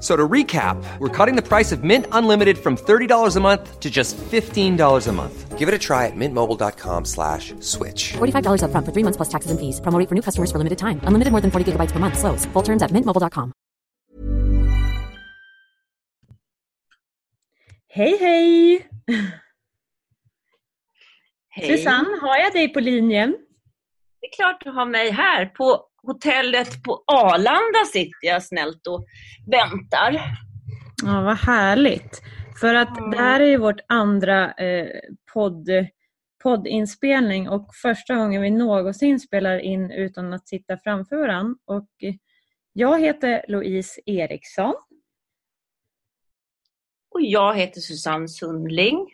F- So to recap, we're cutting the price of Mint Unlimited from $30 a month to just $15 a month. Give it a try at mintmobile.com slash switch. $45 upfront for three months plus taxes and fees. Promo rate for new customers for limited time. Unlimited more than 40 gigabytes per month. Slows. Full terms at mintmobile.com. Hej hej! Hej. Susanne, har jag dig på linjen? Det är klart du har mig här. På hotellet på Arlanda sitter jag snällt och väntar. Ja, vad härligt. För att det här är ju vårt andra eh, podd, poddinspelning och första gången vi någonsin spelar in utan att sitta framför varandra. Och jag heter Louise Eriksson. Och jag heter Susanne Sundling.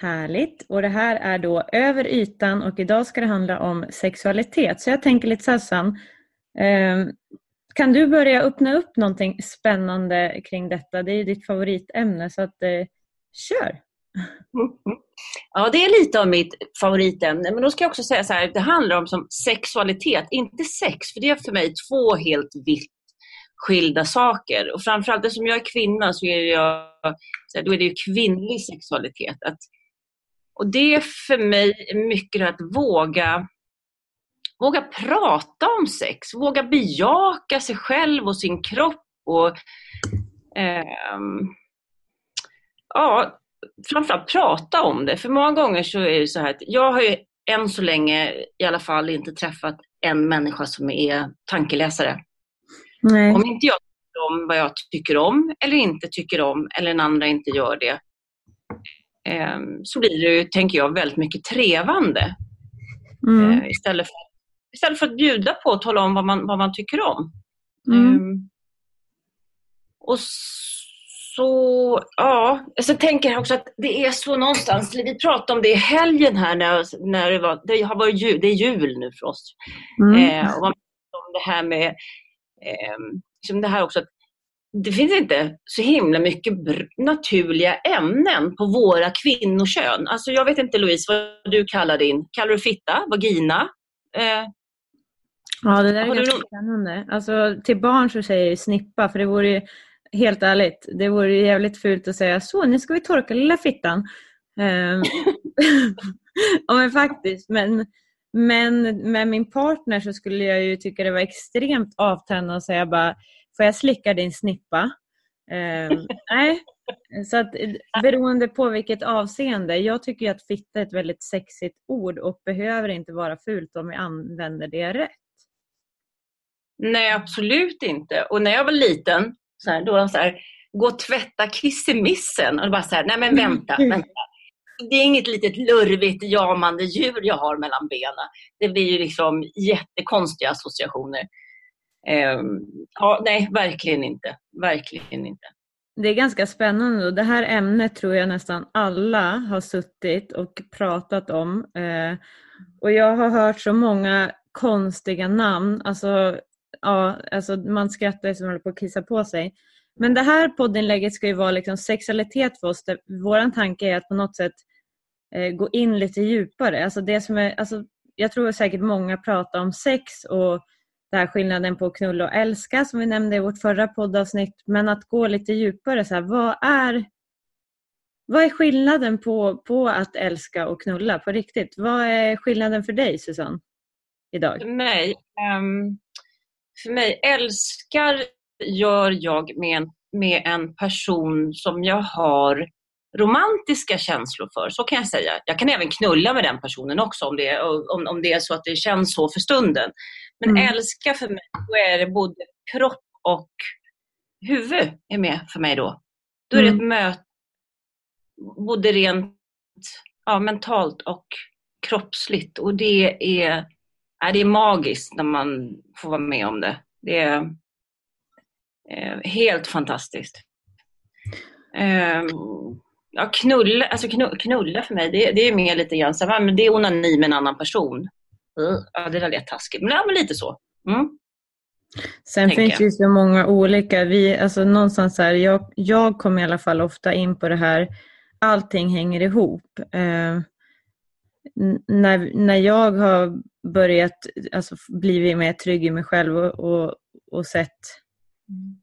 Härligt. Och det här är då Över ytan och idag ska det handla om sexualitet. Så jag tänker lite så här, Eh, kan du börja öppna upp någonting spännande kring detta? Det är ju ditt favoritämne så att eh, kör! Ja, det är lite av mitt favoritämne. Men då ska jag också säga så här, det handlar om som sexualitet, inte sex. För det är för mig två helt vitt skilda saker. Och framförallt eftersom jag är kvinna så är jag, då är det ju kvinnlig sexualitet. Att, och det är för mig mycket det att våga Våga prata om sex, våga bejaka sig själv och sin kropp. Och, ehm, ja, framförallt prata om det. För många gånger så är det så här att jag har ju än så länge i alla fall inte träffat en människa som är tankeläsare. Nej. Om inte jag tycker om vad jag tycker om eller inte tycker om eller den andra inte gör det så blir det ju, tänker jag, väldigt mycket trevande. Mm. Eh, istället, för, istället för att bjuda på och tala om vad man, vad man tycker om. Mm. Ehm, och så, ja, sen tänker jag också att det är så någonstans, vi pratade om det i helgen här när, när det var, det har varit jul, det är jul nu för oss. Mm. Eh, och man pratar om det här med, eh, liksom det här också att det finns inte så himla mycket naturliga ämnen på våra kvinnokön. Alltså jag vet inte Louise vad du kallar din, kallar du fitta, vagina? Eh, Ja, det där är Har du ganska någon- spännande. Alltså, till barn så säger jag snippa, för det vore ju, helt ärligt, det vore ju jävligt fult att säga så, nu ska vi torka lilla fittan. Ehm, ja, men faktiskt. Men, men med min partner så skulle jag ju tycka det var extremt avtändande att säga bara, får jag slicka din snippa? Ehm, nej, så att eh, beroende på vilket avseende. Jag tycker att fitta är ett väldigt sexigt ord och behöver inte vara fult om vi använder det rätt. nej, absolut inte. Och när jag var liten, så här, då var de så här, gå och tvätta kissemissen. Och bara så här, nej men vänta, vänta. Det är inget litet lurvigt jamande djur jag har mellan benen. Det blir ju liksom jättekonstiga associationer. Ehm, ja, nej, verkligen inte. Verkligen inte. Det är ganska spännande och det här ämnet tror jag nästan alla har suttit och pratat om. Eh, och jag har hört så många konstiga namn. Alltså, ja, alltså man skrattar ju som håller på att kissa på sig. Men det här poddinlägget ska ju vara liksom sexualitet för oss. Vår tanke är att på något sätt eh, gå in lite djupare. Alltså det som är, alltså, jag tror säkert många pratar om sex och det här skillnaden på knulla och älska som vi nämnde i vårt förra poddavsnitt. Men att gå lite djupare. Så här, vad, är, vad är skillnaden på, på att älska och knulla på riktigt? Vad är skillnaden för dig Susanne? Idag? För mig, um, för mig älskar gör jag med en, med en person som jag har romantiska känslor för. Så kan jag säga. Jag kan även knulla med den personen också om det, om, om det är så att det känns så för stunden. Men Mm. älska för mig, då är det både kropp och huvud är med för mig då. Då är det Mm. ett möte, både rent ja, mentalt och kroppsligt. Och det är, ja, det är magiskt när man får vara med om det. Det är eh, helt fantastiskt. Eh, ja, knulla, alltså knu- knulla för mig, det, det är mer lite grann så här, men det är onani med en annan person. Uh, Ja, det där lät taskigt, men, ja, men lite så. Mm. Sen tänker finns det ju så många olika. Vi, alltså någonstans här, jag, jag kommer i alla fall ofta in på det här, allting hänger ihop. Eh, när, när jag har börjat alltså, blivit mer trygg i mig själv och, och, och sett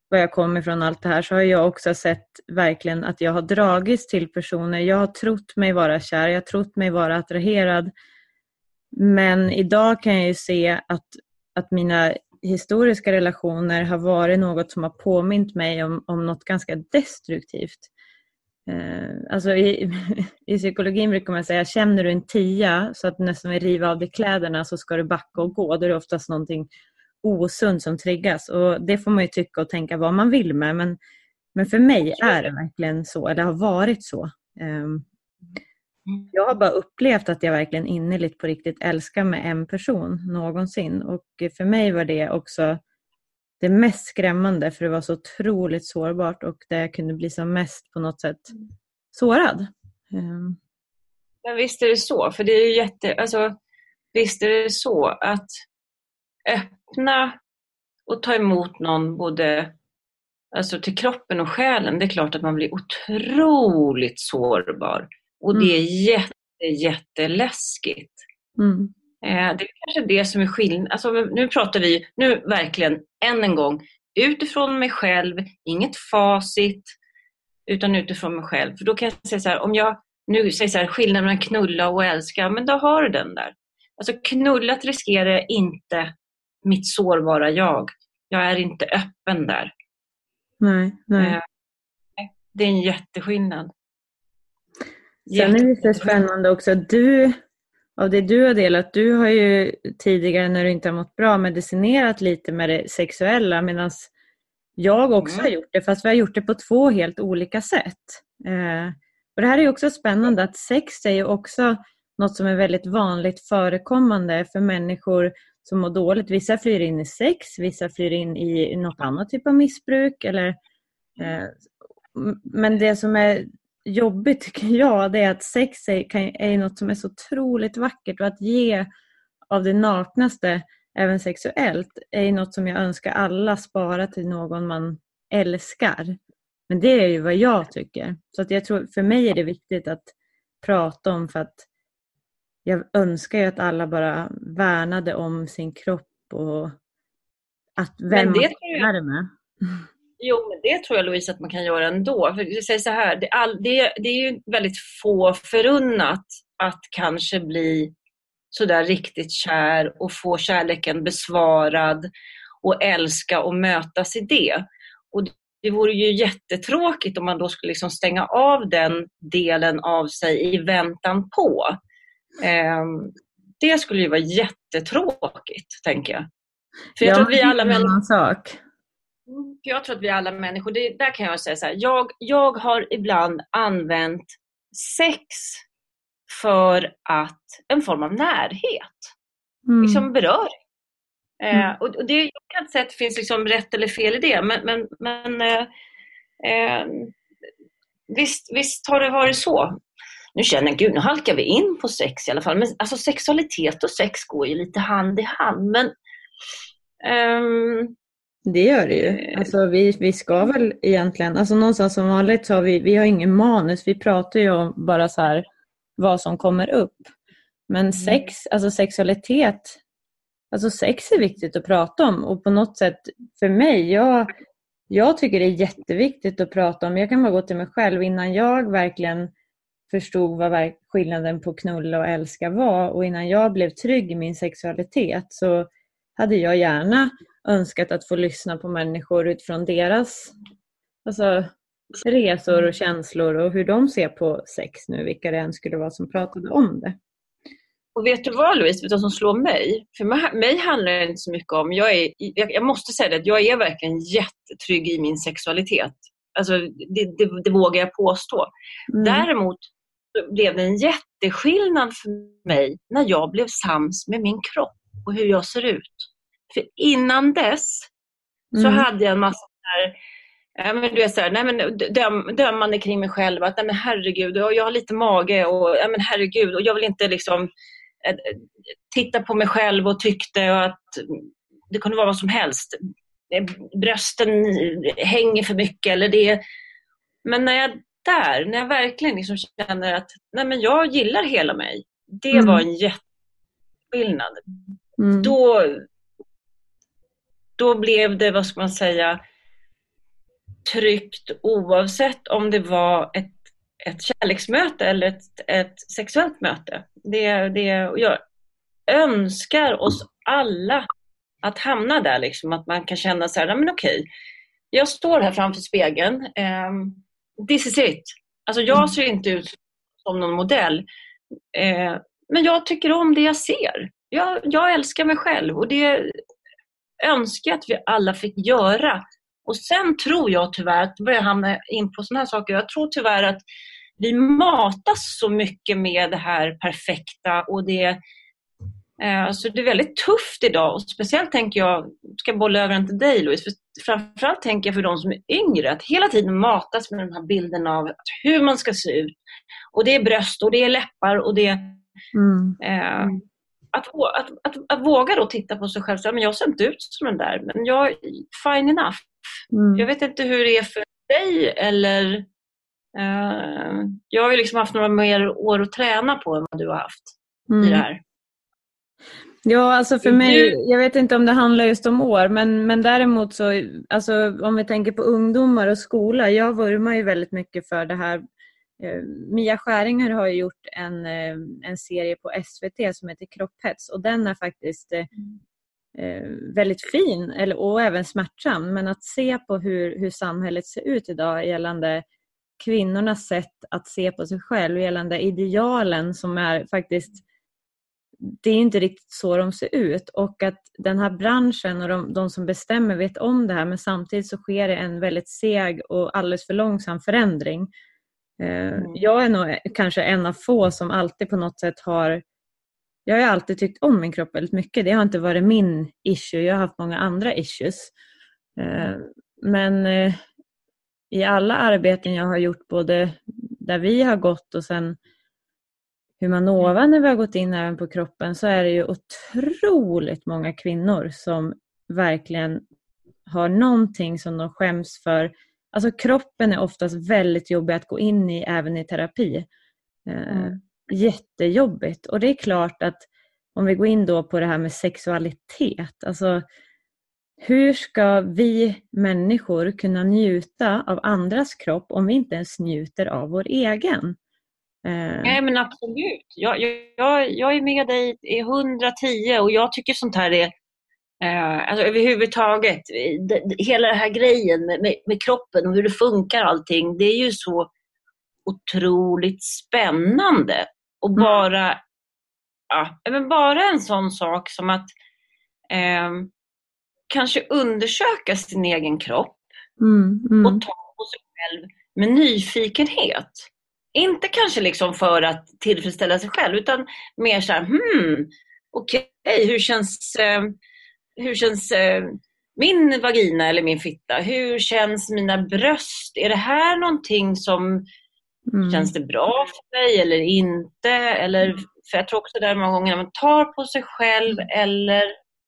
var jag kommer ifrån allt det här så har jag också sett verkligen att jag har dragits till personer. Jag har trott mig vara kär, jag har trott mig vara attraherad. Men idag kan jag ju se att, att mina historiska relationer har varit något som har påmint mig om, om något ganska destruktivt. Eh, alltså i, I psykologin brukar man säga, känner du en tia så att du nästan vill riva av dig kläderna så ska du backa och gå. Då är det oftast någonting osunt som triggas. Och det får man ju tycka och tänka vad man vill med. Men, men för mig är det verkligen så, eller har varit så. Ehm, jag har bara upplevt att jag verkligen innerligt på riktigt älskar med en person någonsin. Och för mig var det också det mest skrämmande för det var så otroligt sårbart och där jag kunde bli som mest på något sätt sårad. Ehm, Men visst är det så, för det är ju jätte, alltså, visst är det så att öppna och ta emot någon både alltså till kroppen och själen, det är klart att man blir otroligt sårbar. Och det är jätte, jätteläskigt. Mm. Eh, det är kanske det som är skillnaden. Alltså, nu pratar vi, nu verkligen än en gång, utifrån mig själv, inget facit, utan utifrån mig själv. För då kan jag säga så här, om jag nu säger så här, skillnaden mellan knulla och älska, men då har du den där. Alltså knullat riskerar inte mitt sårbara jag. Jag är inte öppen där. Nej, nej. Eh, Det är en jätteskillnad. Sen är det så spännande också du, av det du har delat, du har ju tidigare när du inte har mått bra medicinerat lite med det sexuella medan jag också Mm. har gjort det fast vi har gjort det på två helt olika sätt. Eh, och Det här är ju också spännande att sex är ju också något som är väldigt vanligt förekommande för människor som mår dåligt. Vissa flyr in i sex, vissa flyr in i något annat typ av missbruk. Eller, eh, men det som är jobbigt tycker jag det är att sex är, kan, är något som är så otroligt vackert och att ge av det naknaste, även sexuellt, är något som jag önskar alla spara till någon man älskar. Men det är ju vad jag tycker. Så att jag tror, för mig är det viktigt att prata om för att jag önskar ju att alla bara värnade om sin kropp och att vem det man är det med. Jo, men det tror jag Louise att man kan göra ändå. För säger så här, det, all, det, det är ju väldigt få förunnat att kanske bli sådär riktigt kär och få kärleken besvarad och älska och mötas i det. Och det, vore ju jättetråkigt om man då skulle liksom stänga av den delen av sig i väntan på. Ehm, det skulle ju vara jättetråkigt, tänker jag. För jag tror att vi alla människor sak. Jag tror att vi alla människor, det, där kan jag säga så här, jag, jag har ibland använt sex för att en form av närhet, Mm. liksom beröring. Eh, Mm. och, och det, jag kan inte säga att det finns liksom rätt eller fel i det, men, men, men eh, eh, visst, visst har det varit så. Nu känner jag, gud nu halkar vi in på sex i alla fall, men alltså sexualitet och sex går ju lite hand i hand. Men ehm, Det gör det ju. Alltså vi, vi ska väl egentligen, alltså någonstans som vanligt så har vi, vi har ingen manus, vi pratar ju om bara så här vad som kommer upp. Men sex, alltså sexualitet, alltså sex är viktigt att prata om och på något sätt för mig, jag, jag tycker det är jätteviktigt att prata om. Jag kan bara gå till mig själv innan jag verkligen förstod vad skillnaden på knulla och älska var och innan jag blev trygg i min sexualitet så hade jag gärna önskat att få lyssna på människor utifrån deras alltså, resor och känslor och hur de ser på sex nu, vilka det än skulle vara som pratade om det. Och vet du vad Louise, vet du vad som slår mig? För mig handlar det inte så mycket om, jag, är, jag måste säga det, att jag är verkligen jättetrygg i min sexualitet. Alltså, det, det, det vågar jag påstå. Mm. Däremot blev det en jätteskillnad för mig när jag blev sams med min kropp och hur jag ser ut. För innan dess så mm. hade jag en massa där, ja, men du vet, så här, nej, men döm, dömande kring mig själv. Att nej, men herregud, jag har lite mage och ja, men herregud, och jag vill inte liksom äh, titta på mig själv och tyckte att det kunde vara vad som helst. Brösten hänger för mycket eller det. Men när jag där, när jag verkligen liksom känner att nej, men jag gillar hela mig. Det mm. var en jätteskillnad. Mm. Då, då blev det, vad ska man säga, tryggt oavsett om det var ett, ett kärleksmöte eller ett, ett sexuellt möte. Det, det, jag önskar oss alla att hamna där, liksom, att man kan känna så här, men okej, jag står här framför spegeln, um, this is it. Alltså jag mm. ser inte ut som någon modell, eh, men jag tycker om det jag ser. Jag, jag älskar mig själv och det önskar jag att vi alla fick göra. Och sen tror jag tyvärr, att börjar hamna in på sådana här saker, jag tror tyvärr att vi matas så mycket med det här perfekta och det Eh, så det är väldigt tufft idag och speciellt tänker jag, ska bolla över den till dig Louise, för framförallt tänker jag för de som är yngre, att hela tiden matas med den här bilden av hur man ska se ut. Och det är bröst och det är läppar och det mm. eh, att, att, att, att, våga då titta på sig själv, så, men jag ser inte ut som den där, men jag fine enough. Mm. Jag vet inte hur det är för dig eller eh, jag har ju liksom haft några mer år att träna på än vad du har haft mm. i det här. Ja, alltså för mig, jag vet inte om det handlar just om år, men, men däremot så, alltså om vi tänker på ungdomar och skola, jag vurmar ju väldigt mycket för det här. Eh, Mia Skäringer har gjort en, eh, en serie på SVT som heter Kropphets och den är faktiskt eh, väldigt fin eller, och även smärtsam. Men att se på hur, hur samhället ser ut idag gällande kvinnornas sätt att se på sig själv, gällande idealen som är faktiskt det är inte riktigt så de ser ut och att den här branschen och de, de, som bestämmer vet om det här men samtidigt så sker det en väldigt seg och alldeles för långsam förändring. Eh, mm. Jag är nog kanske en av få som alltid på något sätt har jag har alltid tyckt om min kropp väldigt mycket. Det har inte varit min issue. Jag har haft många andra issues. Eh, men eh, i alla arbeten jag har gjort, både där vi har gått och sen Humanova när vi har gått in även på kroppen så är det ju otroligt många kvinnor som verkligen har någonting som de skäms för. Alltså kroppen är oftast väldigt jobbig att gå in i även i terapi. Eh, mm. Jättejobbigt och det är klart att om vi går in då på det här med sexualitet, alltså hur ska vi människor kunna njuta av andras kropp om vi inte ens njuter av vår egen? Eh. Nej men absolut. Jag, jag, jag är med dig i 110 och jag tycker sånt här är eh, alltså överhuvudtaget, det, hela den här grejen med, med, kroppen och hur det funkar allting, det är ju så otroligt spännande. Och mm. bara, ja, men bara en sån sak som att eh, kanske undersöka sin egen kropp mm, mm. och ta på sig själv med nyfikenhet. Inte kanske liksom för att tillfredsställa sig själv utan mer så här, hmm, okej, okay, hur känns, eh, hur känns eh, min vagina eller min fitta? Hur känns mina bröst? Är det här någonting som mm. känns det bra för mig eller inte? Eller, mm. för jag tror också där många gånger när man tar på sig själv mm. eller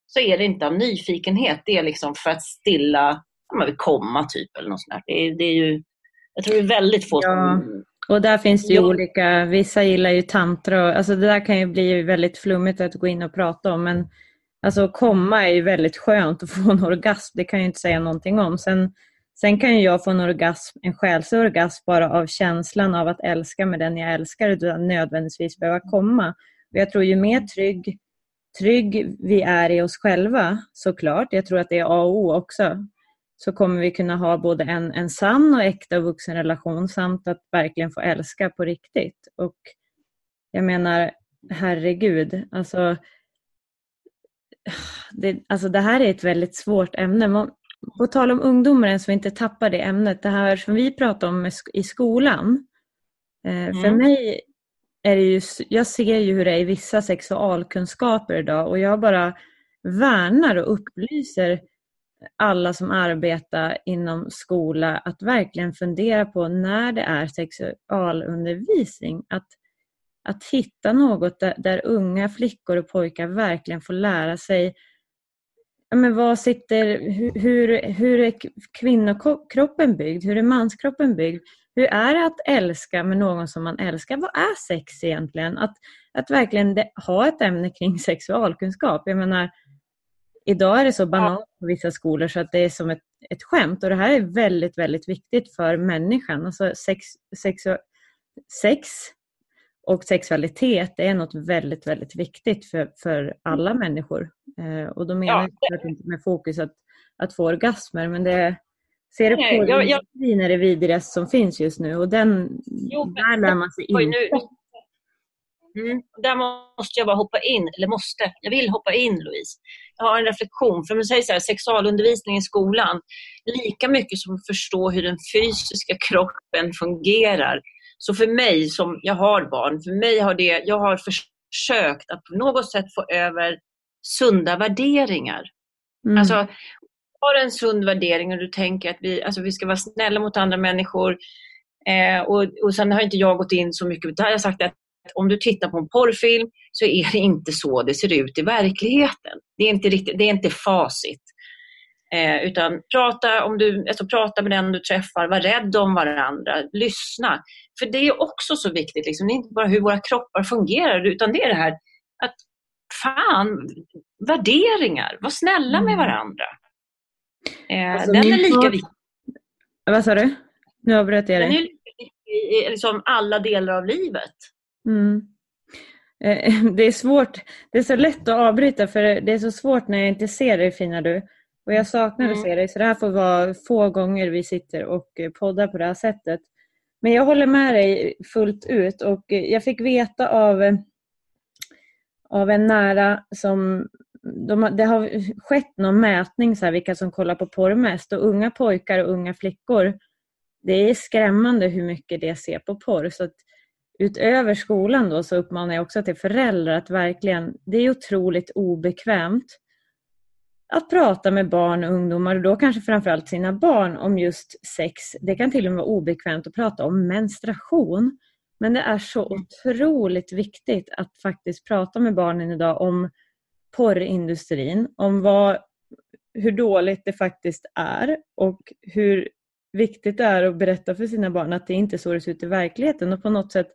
så är det inte av nyfikenhet. Det är liksom för att stilla, man vill komma typ eller något sånt där. Det är, det är ju, jag tror det är väldigt få ja. som och där finns det ju olika, vissa gillar ju tantra och alltså det där kan ju bli väldigt flummigt att gå in och prata om men alltså komma är ju väldigt skönt att få en orgasm, det kan jag inte säga någonting om. Sen, sen kan ju jag få en orgasm, en själslig orgasm bara av känslan av att älska med den jag älskar utan nödvändigtvis behöva komma. Och jag tror ju mer trygg, trygg vi är i oss själva såklart, jag tror att det är A och O också, så kommer vi kunna ha både en, en sann och äkta vuxenrelation samt att verkligen få älska på riktigt. Och jag menar, herregud. Alltså det, alltså det här är ett väldigt svårt ämne. På tal om ungdomar, så vi inte tappar det ämnet, det här som vi pratar om i skolan. Mm. För mig är det ju, jag ser ju hur det är i vissa sexualkunskaper idag och jag bara värnar och upplyser alla som arbetar inom skola att verkligen fundera på när det är sexualundervisning. Att, att hitta något där, där unga flickor och pojkar verkligen får lära sig men vad sitter, hur, hur, hur är kvinnokroppen byggd? Hur är manskroppen byggd? Hur är det att älska med någon som man älskar? Vad är sex egentligen? Att, att verkligen ha ett ämne kring sexualkunskap. Jag menar, idag är det så banalt på vissa skolor så att det är som ett, ett skämt och det här är väldigt, väldigt viktigt för människan. Alltså sex, sex, sex och sexualitet är något väldigt, väldigt viktigt för, för alla människor. Eh, och då menar ja. jag inte med fokus att, att få orgasmer, men det ser det på jag, jag, är det vidrigaste som finns just nu och den, jo, där lär man sig inte. Nu, Mm. Där måste jag bara hoppa in, eller måste, jag vill hoppa in Louise. Jag har en reflektion, för man säger så här, sexualundervisning i skolan, lika mycket som att förstå hur den fysiska kroppen fungerar. Så för mig som, jag har barn, för mig har det, jag har försökt att på något sätt få över sunda värderingar. Mm. Alltså, har en sund värdering och du tänker att vi, alltså vi ska vara snälla mot andra människor. Eh, och, och sen har inte jag gått in så mycket, där har jag sagt att om du tittar på en porrfilm så är det inte så det ser ut i verkligheten. Det är inte, riktigt, det är inte facit. Eh, utan prata, om du, alltså prata med den du träffar, var rädd om varandra, lyssna. För det är också så viktigt. Liksom. Det är inte bara hur våra kroppar fungerar utan det är det här att fan, värderingar, var snälla med mm. varandra. Eh, alltså, den är lika viktig. Vad sa du? Nu avbröt jag dig. Den är lika viktig i liksom alla delar av livet. Mm. Eh, det är svårt. Det är så lätt att avbryta för det är så svårt när jag inte ser dig fina du. Och jag saknar mm. att se dig så det här får vara få gånger vi sitter och poddar på det här sättet. Men jag håller med dig fullt ut och jag fick veta av, av en nära som de, det har skett någon mätning så här, vilka som kollar på porr mest och unga pojkar och unga flickor det är skrämmande hur mycket det ser på porr. Så utöver skolan då så uppmanar jag också till föräldrar att verkligen, det är otroligt obekvämt att prata med barn och ungdomar och då kanske framförallt sina barn om just sex. Det kan till och med vara obekvämt att prata om menstruation. Men det är så otroligt viktigt att faktiskt prata med barnen idag om porrindustrin, om vad, hur dåligt det faktiskt är och hur viktigt det är att berätta för sina barn att det inte är så det ser ut i verkligheten och på något sätt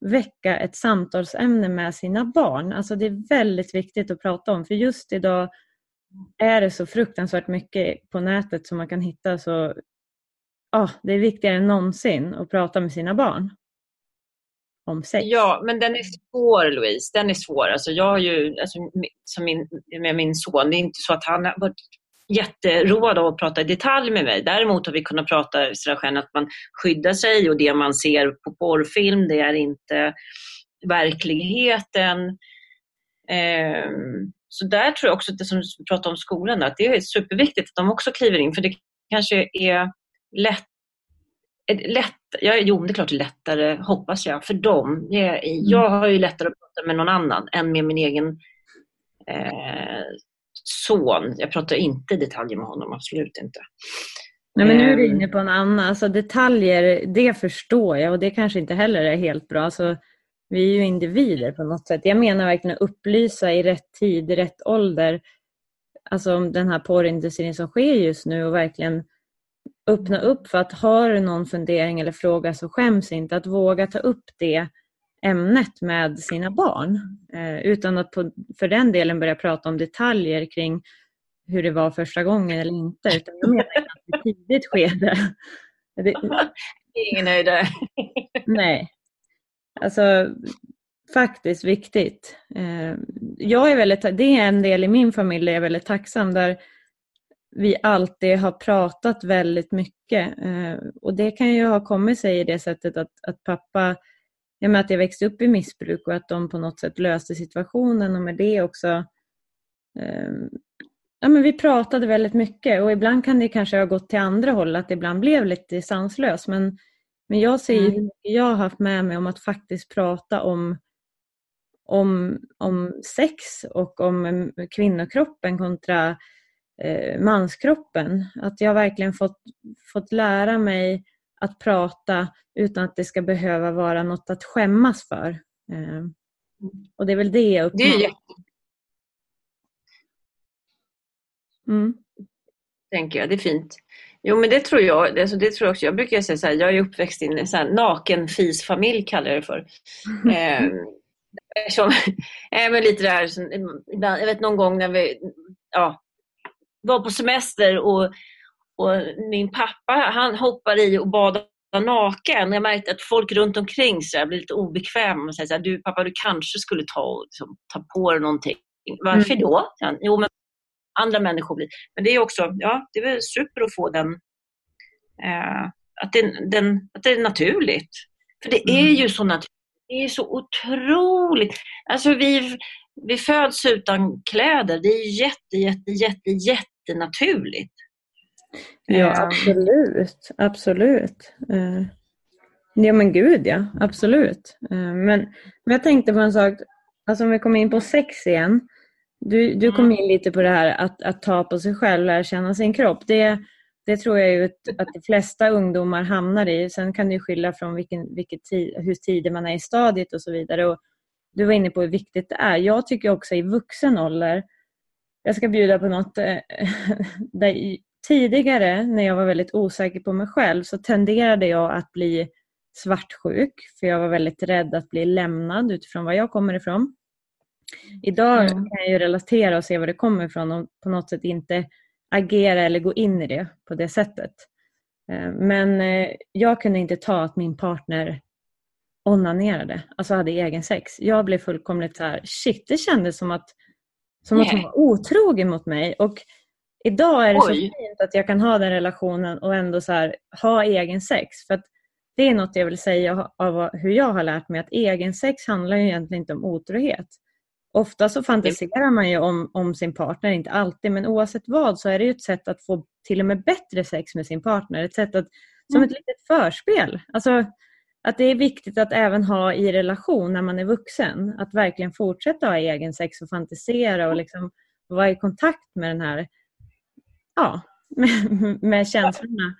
väcka ett samtalsämne med sina barn. Alltså det är väldigt viktigt att prata om för just idag är det så fruktansvärt mycket på nätet som man kan hitta så oh, det är viktigare än någonsin att prata med sina barn om sex. Ja, men den är svår Louise. Den är svår. Alltså, jag har ju, alltså, som min, med min son, det är inte så att han har varit jätteroad av att prata i detalj med mig. Däremot har vi kunnat prata sådär att man skyddar sig och det man ser på porrfilm det är inte verkligheten. Eh, så där tror jag också, det som vi pratade om skolan, att det är superviktigt att de också kliver in för det kanske är lätt lätt, ja, jo, det är klart det är lättare, hoppas jag, för dem. Jag, jag har ju lättare att prata med någon annan än med min egen eh, son. Jag pratar inte detaljer med honom, absolut inte. Nej, men nu är du ehm. inne på en annan. Alltså, detaljer, det förstår jag och det kanske inte heller är helt bra. Alltså, vi är ju individer på något sätt. Jag menar verkligen att upplysa i rätt tid, i rätt ålder. Alltså om den här porrindustrin som sker just nu och verkligen öppna upp för att har du någon fundering eller fråga så skäms inte. Att våga ta upp det ämnet med sina barn eh, utan att på, för den delen börja prata om detaljer kring hur det var första gången eller inte. Utan jag menar ett tidigt skede. Det, Ingen höjdare. nej. Alltså faktiskt viktigt. Eh, jag är väldigt, det är en del i min familj där jag är väldigt tacksam där vi alltid har pratat väldigt mycket. Eh, och det kan ju ha kommit sig i det sättet att, att pappa jag med att jag växte upp i missbruk och att de på något sätt löste situationen och med det också ehm, ja, men vi pratade väldigt mycket och ibland kan det kanske ha gått till andra håll, att det ibland blev lite sanslöst. Men, men jag ser ju mm. jag har haft med mig om att faktiskt prata om, om, om sex och om kvinnokroppen kontra eh, manskroppen. Att jag verkligen fått, fått lära mig att prata utan att det ska behöva vara något att skämmas för. Eh, och det är väl det jag uppmanar. Mm. Tänker jag, det är fint. Jo men det tror jag, alltså det tror jag också. Jag brukar säga så här, jag är uppväxt i en så här naken fisfamilj kallar jag det för. eh, som, eh, men lite där, ibland, jag vet någon gång när vi ja, var på semester och, och min pappa han hoppade i och badade naken. Jag märkte att folk runt omkring så här, blev lite obekväma och sa så här, du pappa du kanske skulle ta, liksom, ta på dig någonting. Varför mm. då? Jo, men andra människor blir. Men det är också, ja, det är väl super att få den, eh, att, det, den, att det är naturligt. För det är mm. ju så naturligt. Det är så otroligt. Alltså vi, vi föds utan kläder. Det är jätte, jätte, jätte, jättenaturligt. Ja, eh. absolut. Absolut. Eh, ja, men gud ja. Absolut. Eh, men, men jag tänkte på en sak. Alltså om vi kommer in på sex igen. Du, du kom mm. in lite på det här att, att ta på sig själv, lära känna sin kropp. Det, det tror jag ju att de flesta ungdomar hamnar i. Sen kan det skilja från vilken, vilket tid, hur tidigt man är i stadiet och så vidare. Och du var inne på hur viktigt det är. Jag tycker också i vuxen ålder, jag ska bjuda på något, eh, där tidigare när jag var väldigt osäker på mig själv så tenderade jag att bli svartsjuk för jag var väldigt rädd att bli lämnad utifrån var jag kommer ifrån. Idag mm. kan jag ju relatera och se var det kommer ifrån och på något sätt inte agera eller gå in i det på det sättet. Eh, men eh, jag kunde inte ta att min partner onanerade, alltså hade egen sex. Jag blev fullkomligt så här, shit, det kändes som att, som att hon var otrogen mot mig. Och idag är det Oj. så fint att jag kan ha den relationen och ändå så här, ha egen sex. För det är något jag vill säga av hur jag har lärt mig att egen sex handlar ju egentligen inte om otrohet. Ofta så fantiserar man ju om, om sin partner, inte alltid, men oavsett vad så är det ju ett sätt att få till och med bättre sex med sin partner. Ett sätt att, som mm. ett litet förspel. Alltså, att det är viktigt att även ha i relation när man är vuxen. Att verkligen fortsätta ha egen sex och fantisera och liksom vara i kontakt med den här, ja, med, med känslorna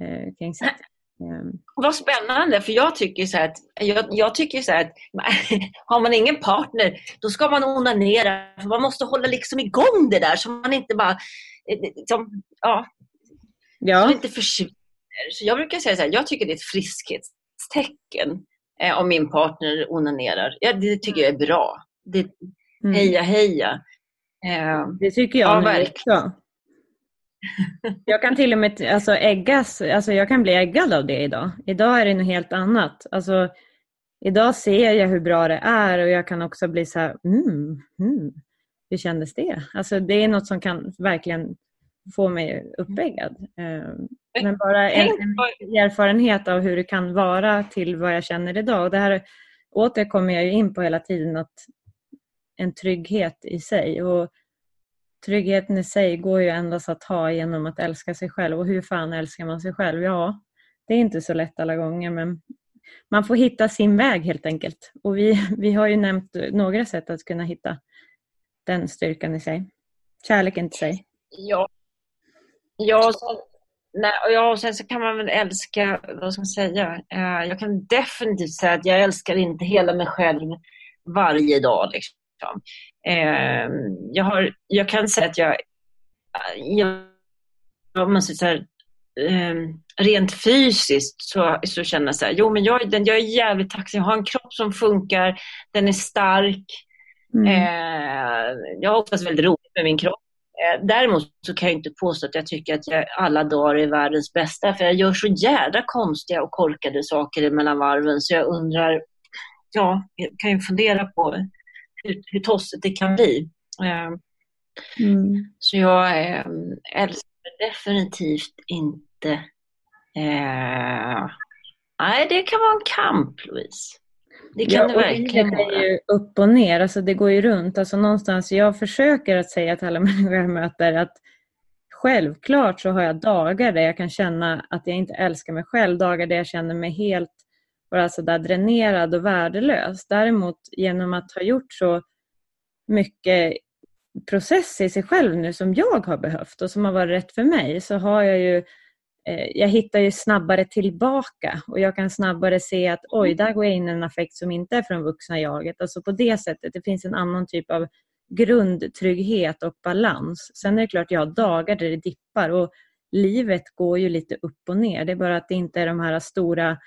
eh, kring sex. Ehm. Vad spännande, för jag tycker så att, jag, jag, tycker så att har man ingen partner då ska man onanera. För man måste hålla liksom igång det där så man inte bara liksom, ja, ja. Så inte försvinner. Så jag brukar säga så här, jag tycker det är ett friskhetstecken eh, om min partner onanerar. Ja, det tycker jag är bra. Det, mm. Heja, heja. Eh, det tycker jag ja, verkligen. också. Jag kan till och med alltså, äggas, alltså, jag kan bli äggad av det idag. Idag är det något helt annat. Alltså, idag ser jag hur bra det är och jag kan också bli så här, mm, mm, hur kändes det? Alltså, det är något som kan verkligen få mig uppeggad. Eh, men bara en, en, erfarenhet av hur det kan vara till vad jag känner idag. Och det här åter kommer jag in på hela tiden, att en trygghet i sig. Och tryggheten i sig går ju endast att ha genom att älska sig själv. Och hur fan älskar man sig själv? Ja, det är inte så lätt alla gånger men man får hitta sin väg helt enkelt. Och vi, vi har ju nämnt några sätt att kunna hitta den styrkan i sig. Kärleken till sig. Ja, ja, så, nej, ja och sen så kan man väl älska, vad ska man säga, eh, jag kan definitivt säga att jag älskar inte hela mig själv varje dag. Liksom. Eh, jag, har, jag kan säga att jag, jag, jag måste säga, eh, rent fysiskt så, så känner jag så här, jo men jag, den, jag är jävligt tacksam, jag har en kropp som funkar, den är stark. Mm. Eh, jag har oftast väldigt roligt med min kropp. Eh, däremot så kan jag inte påstå att jag tycker att jag alla dagar är världens bästa, för jag gör så jädra konstiga och korkade saker mellan varven, så jag undrar, ja, jag kan ju fundera på hur, hur tossigt det kan bli. Ehm, mm. Så jag äh, älskar definitivt inte... Äh, nej, det kan vara en kamp, Louise. Det kan ja, det verkligen vara. är ju upp och ner, alltså det går ju runt. Alltså någonstans, jag försöker att säga till alla människor jag möter att självklart så har jag dagar där jag kan känna att jag inte älskar mig själv, dagar där jag känner mig helt bara så där dränerad och värdelös. Däremot genom att ha gjort så mycket process i sig själv nu som jag har behövt och som har varit rätt för mig så har jag ju eh, jag hittar ju snabbare tillbaka och jag kan snabbare se att oj, där går jag in i en affekt som inte är från vuxna jaget. Alltså på det sättet, det finns en annan typ av grundtrygghet och balans. Sen är det klart jag har dagar där det dippar och livet går ju lite upp och ner. Det är bara att det inte är de här stora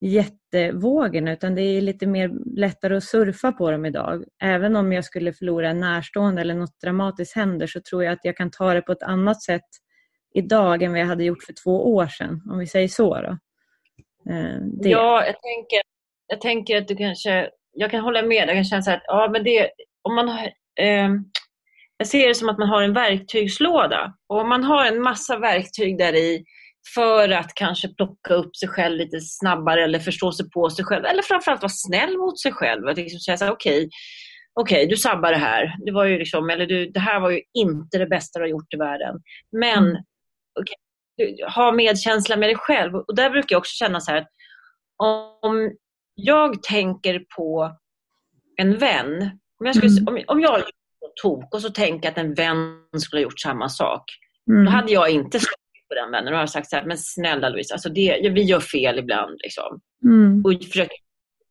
jättevågen, utan det är lite mer lättare att surfa på dem idag. Även om jag skulle förlora en närstående eller något dramatiskt händer så tror jag att jag kan ta det på ett annat sätt idag än vad jag hade gjort för två år sedan, om vi säger så. Då. Eh, det. Ja, jag tänker, jag tänker att du kanske... Jag kan hålla med. Jag kan känna så här att ja, men det, om man har, eh, jag ser det som att man har en verktygslåda. Och om man har en massa verktyg där i för att kanske plocka upp sig själv lite snabbare eller förstå sig på sig själv. Eller framförallt vara snäll mot sig själv. Att liksom säga okej, okej, du sabbar det här. Det, var ju liksom, eller du, det här var ju inte det bästa du har gjort i världen. Men Mm. du, ha medkänsla med dig själv. Och där brukar jag också känna så att om jag tänker på en vän. Om jag, skulle, Mm. om, om jag tok och så tänker att en vän skulle ha gjort samma sak. Mm. Då hade jag inte slagit på den vännen. Hade jag sagt så här, men snälla Louise, alltså det, vi gör fel ibland. Liksom. Mm. Och försöka,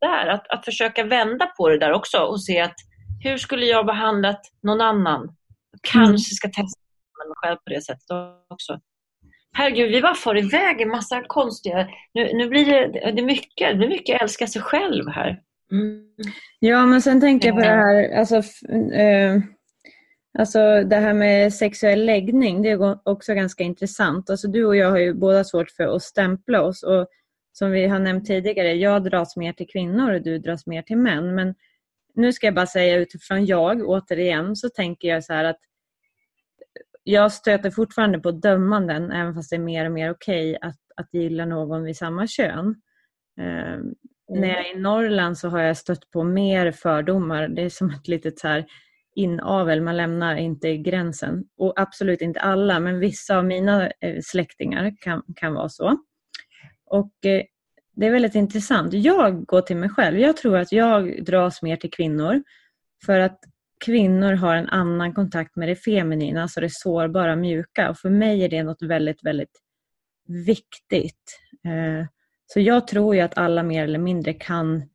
där, att, att försöka vända på det där också och se att hur skulle jag behandlat någon annan? Kanske ska testa mig själv på det sättet också. Herregud, vi bara får iväg en massa konstiga... Nu, nu blir det, det, mycket, det är mycket älska sig själv här. Mm. Ja, men sen tänker jag på det här, alltså, eh, alltså det här med sexuell läggning, det är också ganska intressant. Alltså du och jag har ju båda svårt för att stämpla oss och som vi har nämnt tidigare, jag dras mer till kvinnor och du dras mer till män. Men nu ska jag bara säga utifrån jag, återigen, så tänker jag så här att jag stöter fortfarande på dömanden, även fast det är mer och mer okej att, att gilla någon vid samma kön. Eh, När jag är i Norrland så har jag stött på mer fördomar. Det är som ett litet så här inavel, man lämnar inte gränsen. Och absolut inte alla, men vissa av mina eh, släktingar kan, kan vara så. Och eh, det är väldigt intressant. Jag går till mig själv. Jag tror att jag dras mer till kvinnor för att kvinnor har en annan kontakt med det feminina, alltså det sårbara, mjuka. Och för mig är det något väldigt, väldigt viktigt. Eh, så jag tror ju att alla mer eller mindre kan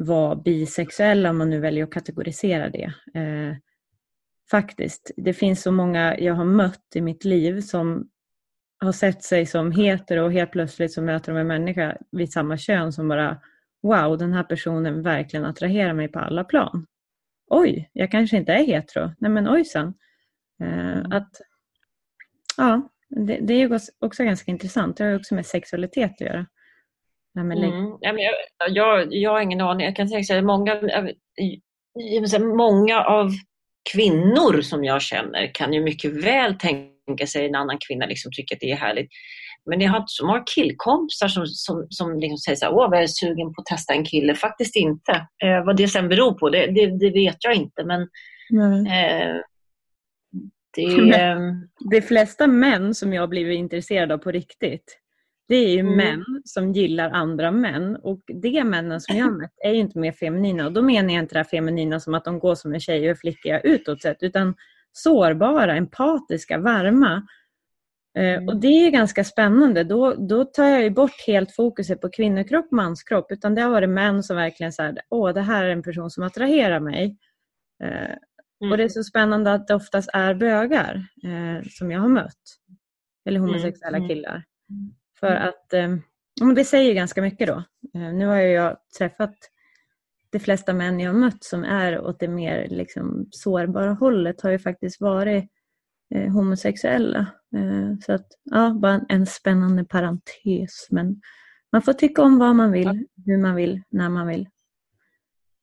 vara bisexuella om man nu väljer att kategorisera det. Eh, Faktiskt. Det finns så många jag har mött i mitt liv som har sett sig som hetero och helt plötsligt så möter de en människa vid samma kön som bara wow, den här personen verkligen attraherar mig på alla plan. Oj, jag kanske inte är hetero. Nej men ojsan. Eh, att, ja, det, det är också ganska intressant. Det har också med sexualitet att göra. Med lägg- Mm. Ja, men jag, jag, jag har ingen aning. Jag kan tänka att många, många av kvinnor som jag känner kan ju mycket väl tänka sig en annan kvinna liksom tycker att det är härligt. Men jag har inte så många killkompisar som, som, som liksom säger så här, åh vad jag är sugen på att testa en kille. Faktiskt inte. Eh, vad det sen beror på, det, det, det vet jag inte. Men Nej. eh, det... Eh, De flesta män som jag har blivit intresserad av på riktigt, det är ju Mm. män som gillar andra män. Och de männen som jag mött är ju inte mer feminina. Och då menar jag inte det här feminina som att de går som en tjej och är flickiga utåt sett, utan sårbara, empatiska, varma. Eh, Och det är ganska spännande. Då, då tar jag ju bort helt fokuset på kvinnokropp, manskropp, utan det har varit män som verkligen säger åh det här är en person som attraherar mig. Mm. och det är så spännande att det oftast är bögar eh, som jag har mött. Eller homosexuella Mm, mm. killar. För att, eh, det säger ganska mycket då. Eh, nu har jag träffat de flesta män jag har mött som är åt det mer liksom, sårbara hållet har ju faktiskt varit eh, homosexuella. Eh, så att, ja, bara en, en spännande parentes. Men man får tycka om vad man vill, hur man vill, när man vill.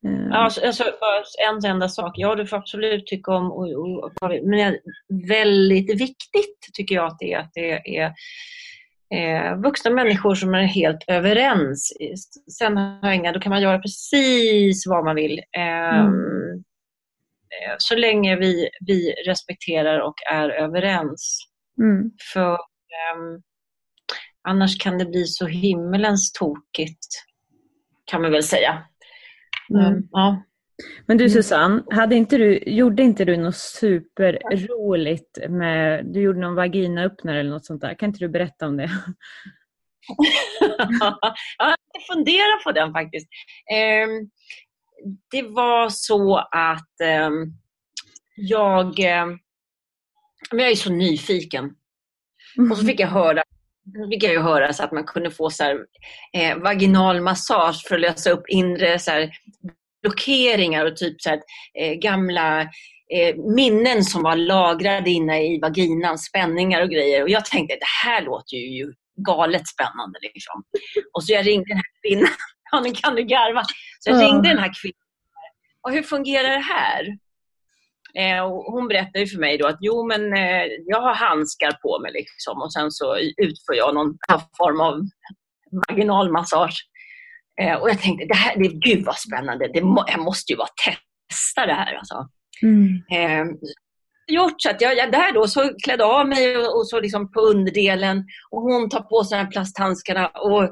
Eh, Alltså, alltså, en enda sak. Ja, du får absolut tycka om och, och, och men väldigt viktigt tycker jag att det är att det är eh, vuxna människor som är helt överens. Sen har jag inga, då kan man göra precis vad man vill. Eh, mm. Så länge vi, vi respekterar och är överens. Mm. För eh, annars kan det bli så himmelens tokigt, kan man väl säga. Mm. Ehm, ja. Men du mm. Susanne, hade inte du, gjorde inte du något superroligt med, du gjorde någon vaginaöppnare eller något sånt där. Kan inte du berätta om det? ja, jag funderar på den faktiskt. Eh, det var så att eh, jag, eh, jag är så nyfiken. Och så fick jag höra fick jag ju höra så att man kunde få så här, eh, vaginal massage för att lösa upp inre så här, blockeringar och typ så här, eh, gamla eh, minnen som var lagrade inne i vaginan, spänningar och grejer. Och jag tänkte, det här låter ju galet spännande. Liksom. Och så jag ringde den här kvinnan, ja nu kan du garva. Så jag ringde den här kvinnan. Och hur fungerar det här? Eh, och hon berättade för mig då att jo men eh, jag har handskar på mig liksom, och sen så utför jag någon form av vaginalmassage. Eh, och jag tänkte, det här, det, gud vad spännande, det må, jag måste ju bara testa det här. Alltså. Mm. Eh, gjort så att jag, jag där då så klädde av mig och, och, så liksom på underdelen och hon tar på sig de här plasthandskarna och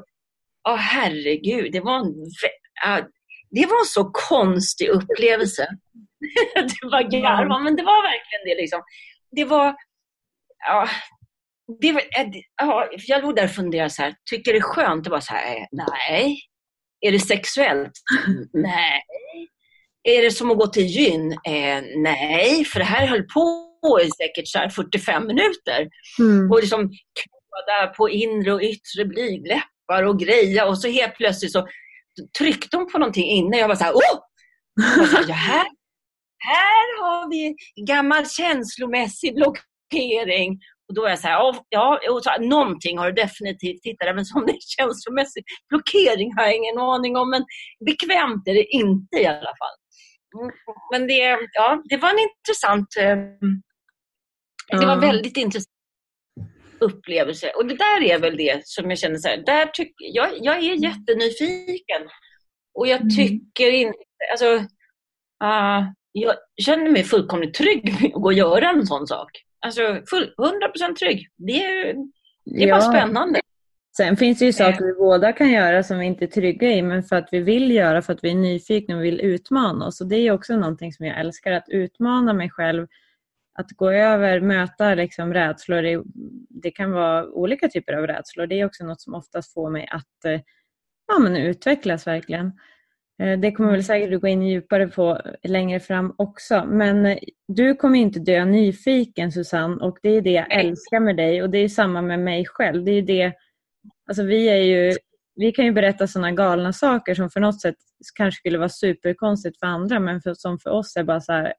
oh, herregud, det var en, uh, det var en så konstig upplevelse. det var garva, men det var verkligen det. Liksom. Det var... Ja, det, ja, jag låg där och funderade så här, tycker det är skönt? Det var så här, nej. Är det sexuellt? nej. Är det som att gå till gyn? Eh, nej, för det här höll på i säkert så 45 minuter. Mm. Och liksom där på inre och yttre blygdläppar och greja och så helt plötsligt så tryckte hon på någonting inne. Jag var så här, oh! Jag så här, här, här har vi gammal känslomässig blockering. Och då är jag så här, ja, och så, någonting har du definitivt hittat, även om det är känslomässig blockering har jag ingen aning om, men bekvämt är det inte i alla fall. Mm, men det, ja, det var en intressant, eh, det var väldigt intressant upplevelse. Och det där är väl det som jag känner så här, där tyck, jag, jag är jättenyfiken. Och jag mm. tycker inte, alltså, uh, jag känner mig fullkomligt trygg med att gå och göra en sån sak. Alltså full, 100% trygg. Det är, det är ja. bara spännande. Sen finns det ju saker vi båda kan göra som vi inte är trygga i men för att vi vill göra, för att vi är nyfikna och vill utmana oss. Och det är också någonting som jag älskar, att utmana mig själv. Att gå över, möta liksom rädslor. Det, det kan vara olika typer av rädslor. Det är också något som oftast får mig att eh, ja, men utvecklas verkligen. Eh, det kommer väl säkert du gå in djupare på längre fram också. Men eh, du kommer inte dö nyfiken Susanne och det är det jag älskar med dig och det är samma med mig själv. Det är det, alltså vi, är ju, vi kan ju berätta sådana galna saker som för något sätt kanske skulle vara superkonstigt för andra men för, som för oss är bara så här,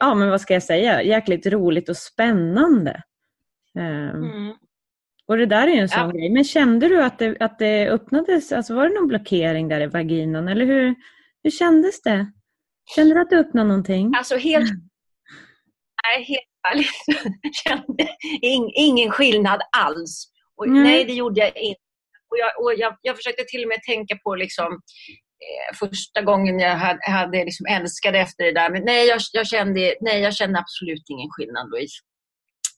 ja men vad ska jag säga, jäkligt roligt och spännande. Ehm. Mm. Och det där är ju en sån ja. grej. Men kände du att det, att det öppnades, alltså var det någon blockering där i vaginan eller hur, hur kändes det? Kände du att det öppnade någonting? Alltså helt, nej, helt ärligt, kände in, ingen skillnad alls. Och, mm. Nej, det gjorde jag inte. Och, jag, och jag, jag försökte till och med tänka på liksom, eh, första gången jag hade, hade liksom älskade efter det där. Men nej, jag, jag, kände, nej, jag kände absolut ingen skillnad, Louise.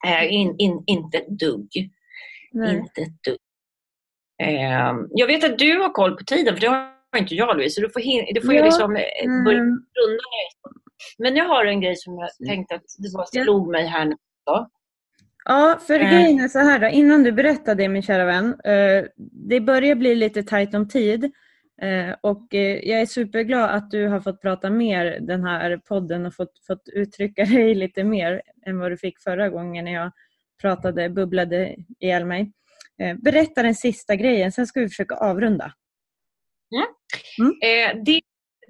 Eh, in, in, inte ett dugg. Nej. Inte ett dugg. Eh, jag vet att du har koll på tiden, för det har inte jag Louise. Så du får, du får ja. liksom eh, börja mm. runda Men jag har en grej som jag tänkte att det var slog mig här nu. Ja, för eh. grejen är så här då, innan du berättar det min kära vän. Eh, det börjar bli lite tajt om tid. Eh, och eh, jag är superglad att du har fått prata mer den här podden och fått, fått uttrycka dig lite mer än vad du fick förra gången när jag pratade, bubblade ihjäl mig. Eh, berätta den sista grejen, sen ska vi försöka avrunda. Mm. Mm. Eh, det,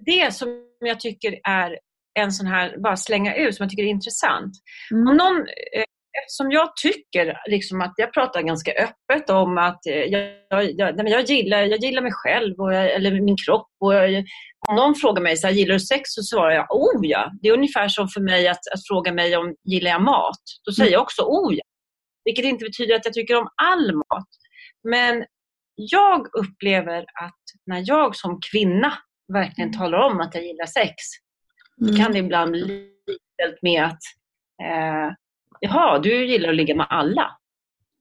det som jag tycker är en sån här, bara slänga ut, som jag tycker är intressant. Mm. Om någon, eh, eftersom jag tycker liksom att jag pratar ganska öppet om att eh, jag, jag, jag, gillar, jag gillar mig själv och jag, eller min kropp. Och jag, om någon frågar mig så här, gillar du sex så svarar jag oh ja. Det är ungefär som för mig att, att fråga mig om gillar jag mat. Då säger jag också oh ja. Vilket inte betyder att jag tycker om all mat. Men jag upplever att när jag som kvinna verkligen talar om att jag gillar sex, mm. kan det ibland bli likställt med att eh, jaha, du gillar att ligga med alla.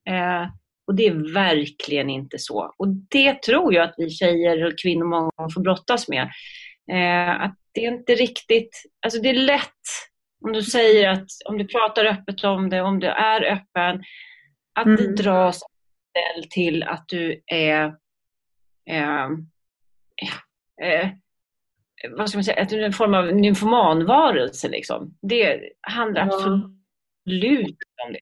Eh, och det är verkligen inte så. Och det tror jag att vi tjejer och kvinnor många gånger får brottas med. Eh, att det är inte riktigt, alltså det är lätt om du säger att, om du pratar öppet om det, om du är öppen, att mm. det dras till att du är eh, eh, vad ska man säga, att du är en form av nymfomanvarelse. Liksom. Det handlar ja. absolut om det.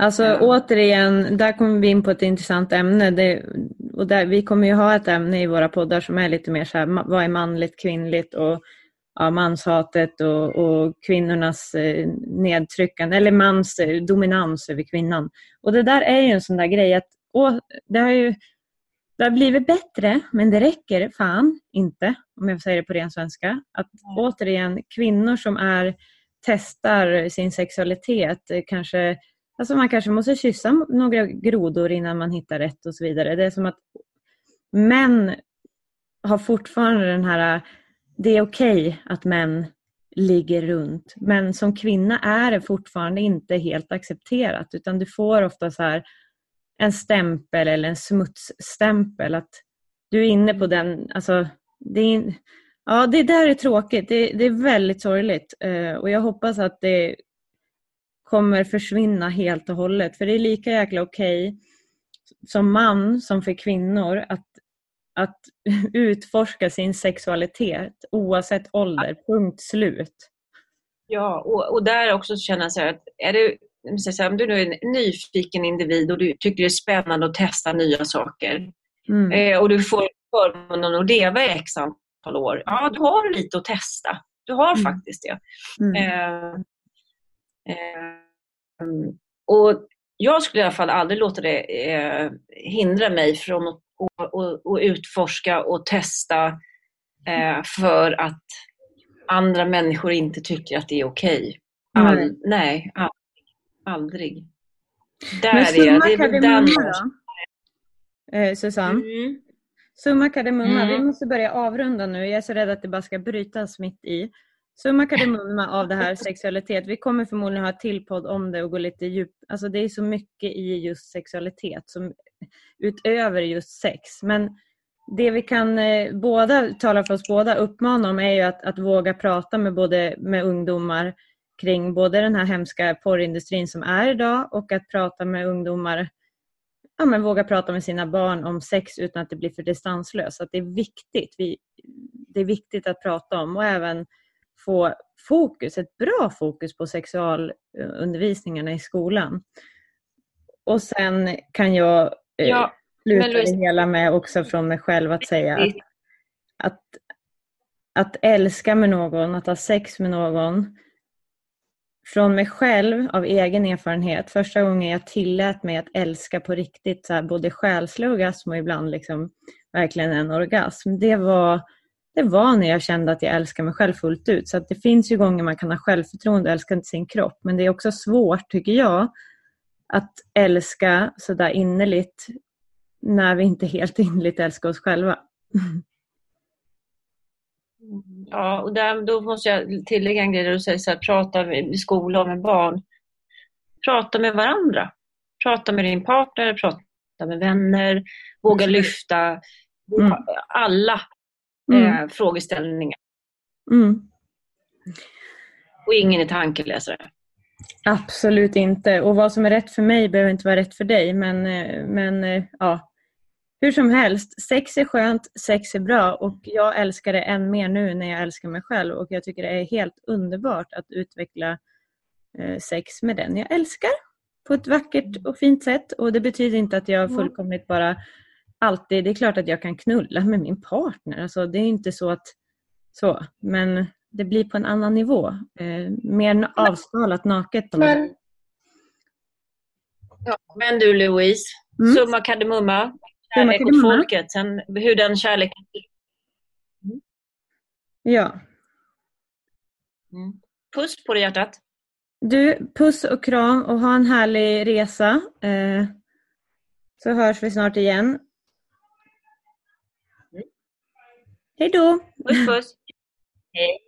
Alltså ja. återigen, där kommer vi in på ett intressant ämne. Det, och där, vi kommer ju ha ett ämne i våra poddar som är lite mer så här, vad är manligt, kvinnligt och ja, manshatet och, och kvinnornas eh, nedtryckande, eller mans eh, dominans över kvinnan. Och det där är ju en sån där grej att å, det har ju det har blivit bättre, men det räcker fan inte, om jag säger det på ren svenska. Att mm. återigen, kvinnor som är testar sin sexualitet, eh, kanske Alltså man kanske måste kyssa några grodor innan man hittar rätt och så vidare. Det är som att män har fortfarande den här, det är okej okay att män ligger runt. Men som kvinna är det fortfarande inte helt accepterat utan du får ofta så här en stämpel eller en smutsstämpel att du är inne på den, alltså det är, ja det där är tråkigt, det, det är väldigt sorgligt eh, och jag hoppas att det kommer försvinna helt och hållet. För det är lika jäkla okej okay som man som för kvinnor att, att utforska sin sexualitet oavsett ålder, punkt slut. Ja, och, och där också känna så här att är du, om du nu är en nyfiken individ och du tycker det är spännande att testa nya saker mm. eh, och du får förmånen att leva i x antal år, ja du har lite att testa. Du har mm. faktiskt det. Mm. Eh, Eh, och jag skulle i alla fall aldrig låta det eh, hindra mig från att och, och utforska och testa eh, för att andra människor inte tycker att det är okej. Okay. All, mm. Nej, aldrig. aldrig. Där Men summa är det. är då? Eh, Susanne? Mm. Summa kardemumma, mm. vi måste börja avrunda nu. Jag är så rädd att det bara ska brytas mitt i. Summa kardemumma av det här sexualitet. Vi kommer förmodligen ha ett till podd om det och gå lite djupt. Alltså det är så mycket i just sexualitet som utöver just sex. Men det vi kan eh, båda, tala för oss båda, uppmana om är ju att, att våga prata med, både, med ungdomar kring både den här hemska porrindustrin som är idag och att prata med ungdomar ja, men våga prata med sina barn om sex utan att det blir för distanslöst. Att det är viktigt. Vi, det är viktigt att prata om och även få fokus, ett bra fokus på sexualundervisningarna i skolan. Och sen kan jag eh, ja, sluta det hela med också från mig själv att säga att, att, att älska med någon, att ha sex med någon från mig själv av egen erfarenhet, första gången jag tillät mig att älska på riktigt, så här, både själslig orgasm och ibland liksom verkligen en orgasm, det var det var när jag kände att jag älskar mig själv fullt ut. Så att det finns ju gånger man kan ha självförtroende och älska sin kropp. Men det är också svårt, tycker jag, att älska sådär innerligt när vi inte helt innerligt älskar oss själva. Ja, och där, då måste jag tillägga en grej där du säger så här, prata i skola och med barn. Prata med varandra. Prata med din partner, prata med vänner, våga mm. lyfta. Mm. Alla mm. eh, frågeställningar. Mm. Och ingen är tankeläsare. Absolut inte. Och vad som är rätt för mig behöver inte vara rätt för dig. Men, eh, men eh, ja, hur som helst, sex är skönt, sex är bra och jag älskar det än mer nu när jag älskar mig själv och jag tycker det är helt underbart att utveckla eh, sex med den jag älskar på ett vackert och fint sätt och det betyder inte att jag fullkomligt bara alltid, det är klart att jag kan knulla med min partner. Alltså, det är inte så att så, men det blir på en annan nivå. Eh, mer avskalat naket. Men, ja, men du Louise, mm. summa kardemumma, kärlek åt folket, sen hur den kärleken... Mm. Ja. Mm. Puss på dig hjärtat. Du, puss och kram och ha en härlig resa. Eh, så hörs vi snart igen. Mm. Hej då! Puss puss! Hej!